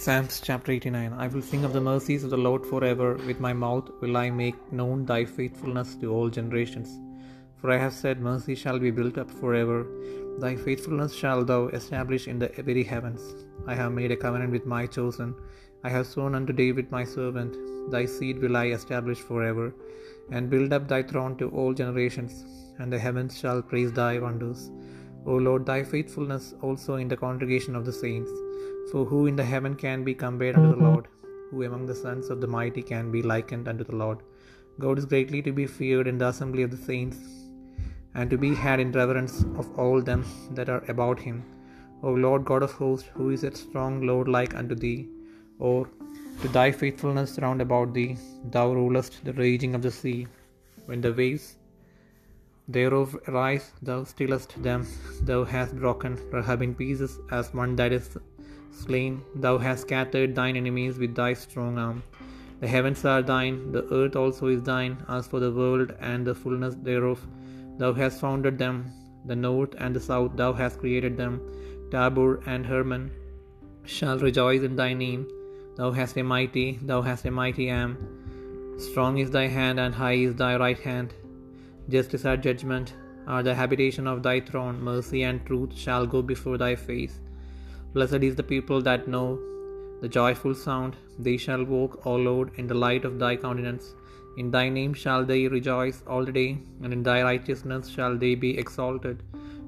Psalms chapter 89 I will sing of the mercies of the Lord forever. With my mouth will I make known thy faithfulness to all generations. For I have said, Mercy shall be built up forever. Thy faithfulness shall thou establish in the very heavens. I have made a covenant with my chosen. I have sworn unto David my servant, Thy seed will I establish forever, and build up thy throne to all generations, and the heavens shall praise thy wonders. O Lord, thy faithfulness also in the congregation of the saints. For who in the heaven can be compared unto the Lord? Who among the sons of the mighty can be likened unto the Lord? God is greatly to be feared in the assembly of the saints, and to be had in reverence of all them that are about him. O Lord God of hosts, who is a strong Lord like unto thee? Or to thy faithfulness round about thee, thou rulest the raging of the sea. When the waves thereof rise, thou stillest them. Thou hast broken Rahab in pieces as one that is slain. Thou hast scattered thine enemies with thy strong arm. The heavens are thine, the earth also is thine. As for the world and the fullness thereof, thou hast founded them. The north and the south, thou hast created them. Tabor and Hermon shall rejoice in thy name. Thou hast a mighty, thou hast a mighty arm. Strong is thy hand, and high is thy right hand. Justice and judgment are the habitation of thy throne. Mercy and truth shall go before thy face. Blessed is the people that know the joyful sound. They shall walk, O Lord, in the light of thy countenance. In thy name shall they rejoice all the day, and in thy righteousness shall they be exalted.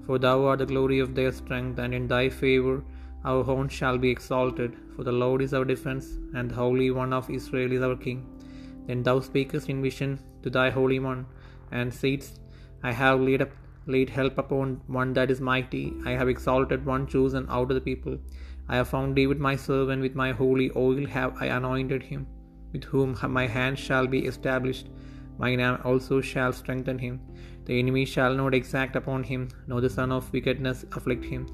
For thou art the glory of their strength, and in thy favor our horn shall be exalted. For the Lord is our defense, and the Holy One of Israel is our King. Then thou speakest in vision to thy Holy One, and saidst, I have laid up laid help upon one that is mighty. I have exalted one chosen out of the people. I have found David my servant, with my holy oil have I anointed him, with whom my hand shall be established. Mine arm also shall strengthen him. The enemy shall not exact upon him, nor the son of wickedness afflict him.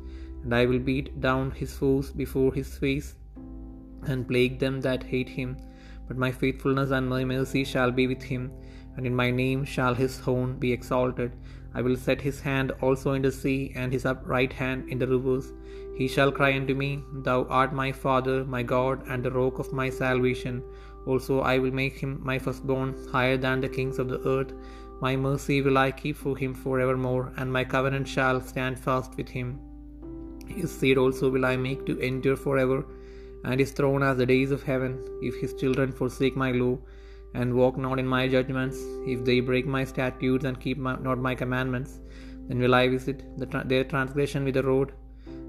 And I will beat down his foes before his face, and plague them that hate him. But my faithfulness and my mercy shall be with him, and in my name shall his horn be exalted. I will set his hand also in the sea, and his upright hand in the rivers. He shall cry unto me, Thou art my Father, my God, and the rock of my salvation. Also I will make him my firstborn, higher than the kings of the earth. My mercy will I keep for him forevermore, and my covenant shall stand fast with him. His seed also will I make to endure forever, and his throne as the days of heaven. If his children forsake my law, and walk not in my judgments, if they break my statutes and keep my, not my commandments, then will I visit the their transgression with the rod,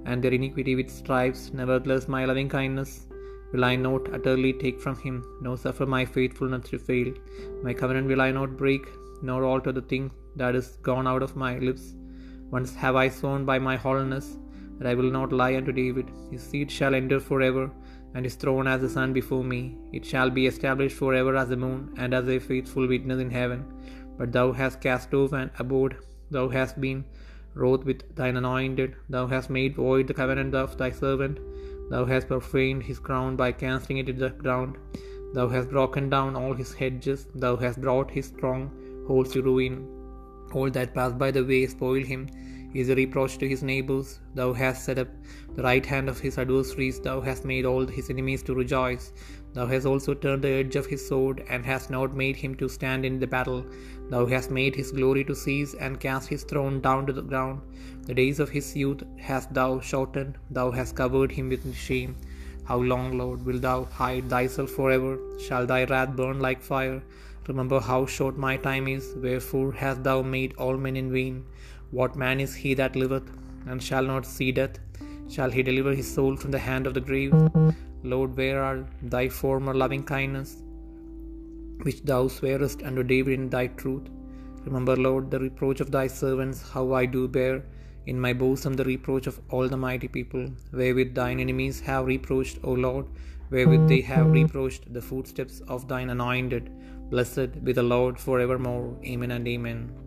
and their iniquity with stripes. Nevertheless, my loving kindness will I not utterly take from him, nor suffer my faithfulness to fail. My covenant will I not break, nor alter the thing that is gone out of my lips. Once have I sworn by my holiness that I will not lie unto David. His seed shall endure forever, and his throne as the sun before me. It shall be established forever as the moon, and as a faithful witness in heaven. But thou hast cast off and abhorred, thou hast been wroth with thine anointed, thou hast made void the covenant of thy servant, thou hast profaned his crown by casting it to the ground. Thou hast broken down all his hedges, thou hast brought his strong holds to ruin. All that pass by the way spoil him is a reproach to his neighbors. Thou hast set up the right hand of his adversaries, thou hast made all his enemies to rejoice. Thou hast also turned the edge of his sword, and hast not made him to stand in the battle. Thou hast made his glory to cease, and cast his throne down to the ground. The days of his youth hast thou shortened, thou hast covered him with shame. How long, Lord, wilt thou hide thyself forever? Shall thy wrath burn like fire? Remember how short my time is, wherefore hast thou made all men in vain? What man is he that liveth, and shall not see death? Shall he deliver his soul from the hand of the grave? Lord, where are thy former loving kindness, which thou swearest unto David in thy truth? Remember, Lord, the reproach of thy servants, how I do bear in my bosom the reproach of all the mighty people, wherewith thine enemies have reproached, O Lord, wherewith they have reproached the footsteps of thine anointed. Blessed be the Lord for evermore. Amen and amen.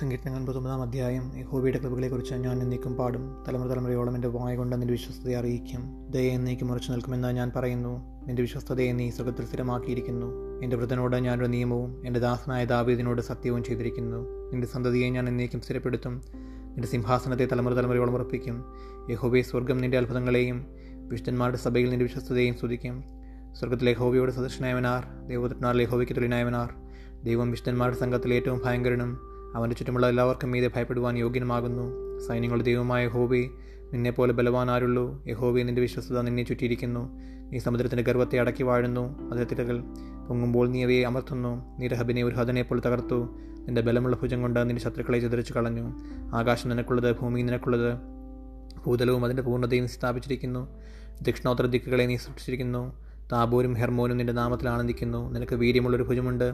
സങ്കീർത്തനങ്ങൾ പത്തൊമ്പതാം അധ്യായം യഹോബയുടെ കൃപകളെക്കുറിച്ച് ഞാൻ എന്നേക്കും പാടും തലമുറ തലമുറയോളം എന്റെ വായ കൊണ്ട് നിന്റെ വിശ്വസ്തയെ അറിയിക്കും. ദയ എന്നേക്കും ഉറച്ചു നിൽക്കുമെന്ന് ഞാൻ പറയുന്നു. നിന്റെ വിശ്വസ്തതയെ നീ സുഖത്തിൽ സ്ഥിരമാക്കിയിരിക്കുന്നു. എന്റെ വൃദ്ധനോട് ഞാനൊരു നിയമവും എന്റെ ദാസനായ ദാവീദിനോട് സത്യവും ചെയ്തിരിക്കുന്നു. നിന്റെ സന്തതിയെ ഞാൻ എന്നേക്കും സ്ഥിരപ്പെടുത്തും. നിന്റെ സിംഹാസനത്തെ തലമുറ തലമുറയോളം ഉറപ്പിക്കും. യഹോബെ സ്വർഗം നിന്റെ അത്ഭുതങ്ങളെയും വിശുദ്ധന്മാരുടെ സഭയിൽ നിന്റെ വിശ്വസ്തതയും സ്തുതിക്കും. സ്വർഗത്തിലെ ഹോബിയോട് സദൃശനായവനാർ ദൈവപുത്രന്മാരിൽ ലേഹോബിക്ക് തുല്യനായവനാർ ദൈവം വിശുദ്ധന്മാരുടെ സംഘത്തിൽ ഏറ്റവും ഭയങ്കരനും അവന്റെ ചുറ്റുമുള്ള എല്ലാവർക്കും മീതെ ഭയപ്പെടുവാൻ യോഗ്യനുമാകുന്നു. സൈന്യങ്ങളുടെ ദൈവമായ ഹോബി നിന്നെപ്പോലെ ബലവാൻ ആരുള്ളൂ? യഹോബെ നിന്റെ വിശ്വസ്തത നിന്നെ ചുറ്റിയിരിക്കുന്നു. നീ സമുദ്രത്തിന്റെ ഗർഭത്തെ അടക്കി വാഴുന്നു. അതിലെ തിരകൾ പൊങ്ങുമ്പോൾ നീ അവയെ അമർത്തുന്നു. നീ രഹബിനെ ഒരു ഹതനെ പോലെ തകർത്തു. നിന്റെ ബലമുള്ള ഭുജം കൊണ്ട് നിന്റെ ശത്രുക്കളെ ചിതറിച്ചു കളഞ്ഞു. ആകാശം നിനക്കുള്ളത് ഭൂമി നിനക്കുള്ളത് ഭൂതലവും അതിന്റെ പൂർണതയും സ്ഥാപിച്ചിരിക്കുന്നു. ദക്ഷിണോത്തര ദിക്കുകളെ നീ സൃഷ്ടിച്ചിരിക്കുന്നു. താബൂരും ഹെർമോനും നിന്റെ നാമത്തിൽ ആനന്ദിക്കുന്നു. നിനക്ക് വീര്യമുള്ളൊരു ഭുജമുണ്ട്.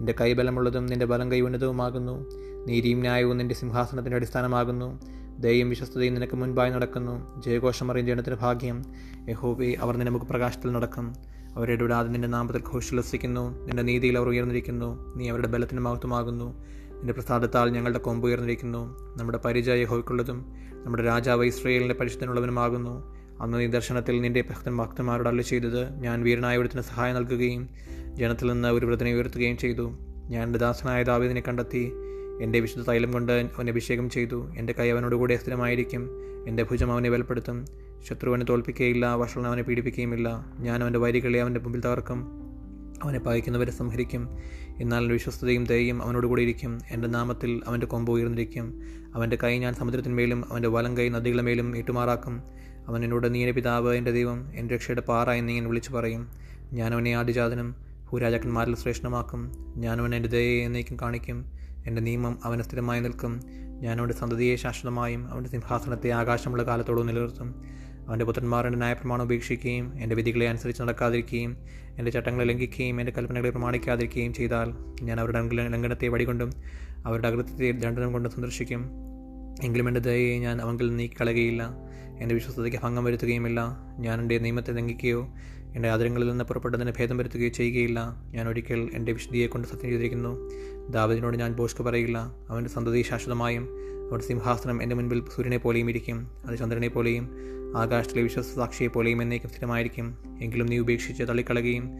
നിന്റെ കൈബലമുള്ളതും നിന്റെ ബലം കൈ ഉന്നതവുമാകുന്നു നീതിയും ന്യായവും നിന്റെ സിംഹാസനത്തിന്റെ അടിസ്ഥാനമാകുന്നു. ദയയും വിശ്വസ്തതയും നിനക്ക് മുൻപായി നടക്കുന്നു. ജയഘോഷം അറിയും ജനത്തിന് ഭാഗ്യം. യഹോബി അവർ നിന്റെ മുഖപ്രകാശത്തിൽ നടക്കും. അവരുടെ വിടാതെ നിന്റെ നാമത്തിൽ ഘോഷിലസിക്കുന്നു നിന്റെ നീതിയിൽ അവർ ഉയർന്നിരിക്കുന്നു. നീ അവരുടെ ബലത്തിന് മഹത്വമാകുന്നു. നിന്റെ പ്രസാദത്താൽ ഞങ്ങളുടെ കൊമ്പ് ഉയർന്നിരിക്കുന്നു. നമ്മുടെ പരിചയ യഹോയ്ക്കുള്ളതും നമ്മുടെ രാജാവ് ഇസ്രയേലിന്റെ പരിശുദ്ധനുള്ളവനുമാകുന്നു. അന്ന് നീ ദർശനത്തിൽ നിന്റെ ഭക്തൻ ഭക്തന്മാരോട് അല്ല ചെയ്തത് ഞാൻ വീരനായ ഒരുത്തിന് സഹായം നൽകുകയും ജനത്തിൽ നിന്ന് ഒരു വ്രതനെ ഉയർത്തുകയും ചെയ്തു. ഞാൻ എന്റെ ദാസനായ ദാവീദിനെ കണ്ടെത്തി. എന്റെ വിശുദ്ധ തൈലം കൊണ്ട് അവനെ അഭിഷേകം ചെയ്തു. എന്റെ കൈ അവനോടുകൂടെ സ്ഥിരമായിരിക്കും. എന്റെ ഭുജം അവനെ ബലപ്പെടുത്തും. ശത്രുവിനെ തോൽപ്പിക്കുകയില്ല. വഷളൻ അവനെ പീഡിപ്പിക്കുകയുമില്ല. ഞാൻ അവന്റെ വരികളെ അവന്റെ മുമ്പിൽ തകർക്കും. അവനെ പകയ്ക്കുന്നവരെ സംഹരിക്കും. എന്നാൽ വിശ്വസ്തതയും ദയയും അവനോടുകൂടി ഇരിക്കും. എന്റെ നാമത്തിൽ അവന്റെ കൊമ്പ് ഉയർന്നിരിക്കും. അവന്റെ കൈ ഞാൻ സമുദ്രത്തിന്മേലും അവന്റെ വലം കൈ നദികളുടെ മേലും അവൻ എന്നോട് നീ എന്റെ പിതാവ് എന്റെ ദൈവം എന്റെ രക്ഷയുടെ പാറ എന്നിങ്ങനെ വിളിച്ചു പറയും. ഞാൻ അവനെ ആദിജാതനും ഭൂരാജാക്കന്മാരിൽ ശ്രേഷ്ഠമാക്കും ഞാൻ എന്റെ ദയയെ എന്നേക്കും കാണിക്കും. എന്റെ നിയമം അവന് സ്ഥിരമായി നിൽക്കും. ഞാൻ അവന്റെ സന്തതിയെ ശാശ്വതമായും അവന്റെ സിംഹാസനത്തെ ആകാശമുള്ള കാലത്തോടും നിലനിർത്തും. അവന്റെ പുത്രന്മാർ എന്റെ ഉപേക്ഷിക്കുകയും എന്റെ വിധികളെ അനുസരിച്ച് നടക്കാതിരിക്കുകയും എന്റെ ചട്ടങ്ങളെ ലംഘിക്കുകയും എന്റെ കൽപ്പനകളെ പ്രമാണിക്കാതിരിക്കുകയും ചെയ്താൽ ഞാൻ അവരുടെ ലംഘനത്തെ വടികൊണ്ടും അവരുടെ അകൃത്യത്തെ ദണ്ഡനം കൊണ്ടും സന്ദർശിക്കും. എങ്കിലും എന്റെ ദയയെ ഞാൻ അവങ്കിൽ നീക്കിക്കളയുകയില്ല. എന്റെ വിശ്വസ്തതയ്ക്ക് ഭംഗം വരുത്തുകയുമില്ല. ഞാൻ എന്റെ നിയമത്തെ ലംഘിക്കുകയോ എന്റെ ആദരങ്ങളിൽ നിന്ന് പുറപ്പെട്ടതിനെ ഭേദം വരുത്തുകയോ ചെയ്യുകയില്ല. ഞാൻ ഒരിക്കൽ എന്റെ വിശുദ്ധിയെ കൊണ്ട് സത്യം ചെയ്തിരിക്കുന്നു. ദാവതിനോട് ഞാൻ ബോഷ്ക പറയില്ല. അവന്റെ സന്തതി ശാശ്വതമായും അവരുടെ സിംഹാസനം എന്റെ മുൻപിൽ സൂര്യനെ പോലെയും ഇരിക്കും. അത് ചന്ദ്രനെ പോലെയും ആകാശത്തിലെ വിശ്വസ സാക്ഷിയെ പോലെയും എന്നേക്കും സ്ഥിരമായിരിക്കും. എങ്കിലും നീ ഉപേക്ഷിച്ച് തള്ളിക്കളയുകയും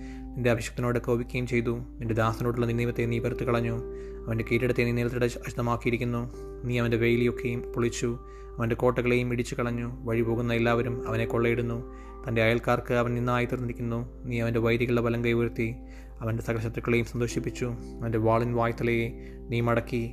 നിന്റെ അഭിഷക്തനോട് കോപിക്കുകയും ചെയ്തു. നിന്റെ ദാസനോടുള്ള നിന്നീമത്തെ നീ പെറുത്ത് കളഞ്ഞു. അവന്റെ കീരിടത്തെ നീ നിലത്തിടെ അശുദ്ധമാക്കിയിരിക്കുന്നു. നീ അവന്റെ വെയിലിയൊക്കെയും പൊളിച്ചു. അവന്റെ കോട്ടകളെയും ഇടിച്ചു കളഞ്ഞു. വഴി പോകുന്ന എല്ലാവരും അവനെ കൊള്ളയിടുന്നു. തന്റെ അയൽക്കാർക്ക് അവൻ നിന്നായി തീർന്നിരിക്കുന്നു. നീ അവന്റെ വൈരികളുടെ ബലം കൈ ഉയർത്തി അവന്റെ സകല ശത്രുക്കളെയും സന്തോഷിപ്പിച്ചു. അവന്റെ വാളിൻ വായ്ത്തലയെ നീ മടക്കി.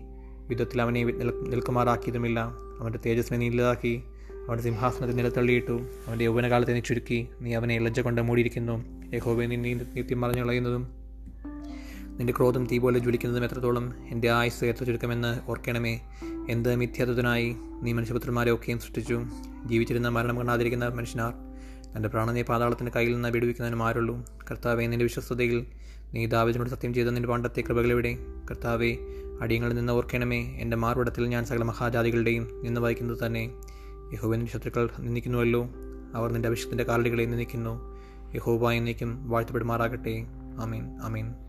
യുദ്ധത്തിൽ അവനെ നിൽക്കുമാറാക്കിയതുമില്ല. അവന്റെ തേജസ്സിനെ നീ ഇല്ലാതാക്കി. അവന്റെ സിംഹാസനത്തെ നിലത്തള്ളിയിട്ടു അവന്റെ യൗവനകാലത്തെ നീ ചുരുക്കി. നീ അവനെ ലജ്ജ കൊണ്ട് മൂടിയിരിക്കുന്നു. യഹോബെ നീ നിത്യം മറഞ്ഞു കളയുന്നതും നിന്റെ ക്രോധം തീ പോലെ ജ്വലിക്കുന്നതും എത്രത്തോളം എന്റെ ആയുസ് എത്ര ചുരുക്കമെന്ന് ഓർക്കണമേ. എന്ത് മിഥ്യാത്വത്തിനായി നീ മനുഷ്യപുത്രന്മാരെ ഒക്കെയും സൃഷ്ടിച്ചു? ജീവിച്ചിരുന്ന മരണം കാണാതിരിക്കുന്ന മനുഷ്യനാർ തന്റെ പ്രാണനെ പാതാളത്തിന്റെ കയ്യിൽ നിന്ന് വിടുവിക്കുന്നതിനും ആരുള്ളൂ. കർത്താവെ നിന്റെ വിശ്വസ്തതയിൽ നീ ദാവിദിനോട് സത്യം ചെയ്ത നിന്റെ പണ്ടത്തെ കൃപകളെവിടെ? കർത്താവെ അടിയങ്ങളിൽ നിന്ന് ഓർക്കണമേ. എന്റെ മാർവിടത്തിൽ ഞാൻ സകല മഹാജാതികളുടെയും നിന്ന് വഹിക്കുന്നത് തന്നെ. യഹോവൻ ശത്രുക്കൾ നിന്ദിക്കുന്നുവല്ലോ. അവർ നിന്റെ അഭിഷേകത്തിന്റെ കാലടികളെ നിന്ദിക്കുന്നു. യഹോബ എന്നേക്കും വാഴ്ത്തപ്പെടുമാറാകട്ടെ. അമീൻ ആമീൻ.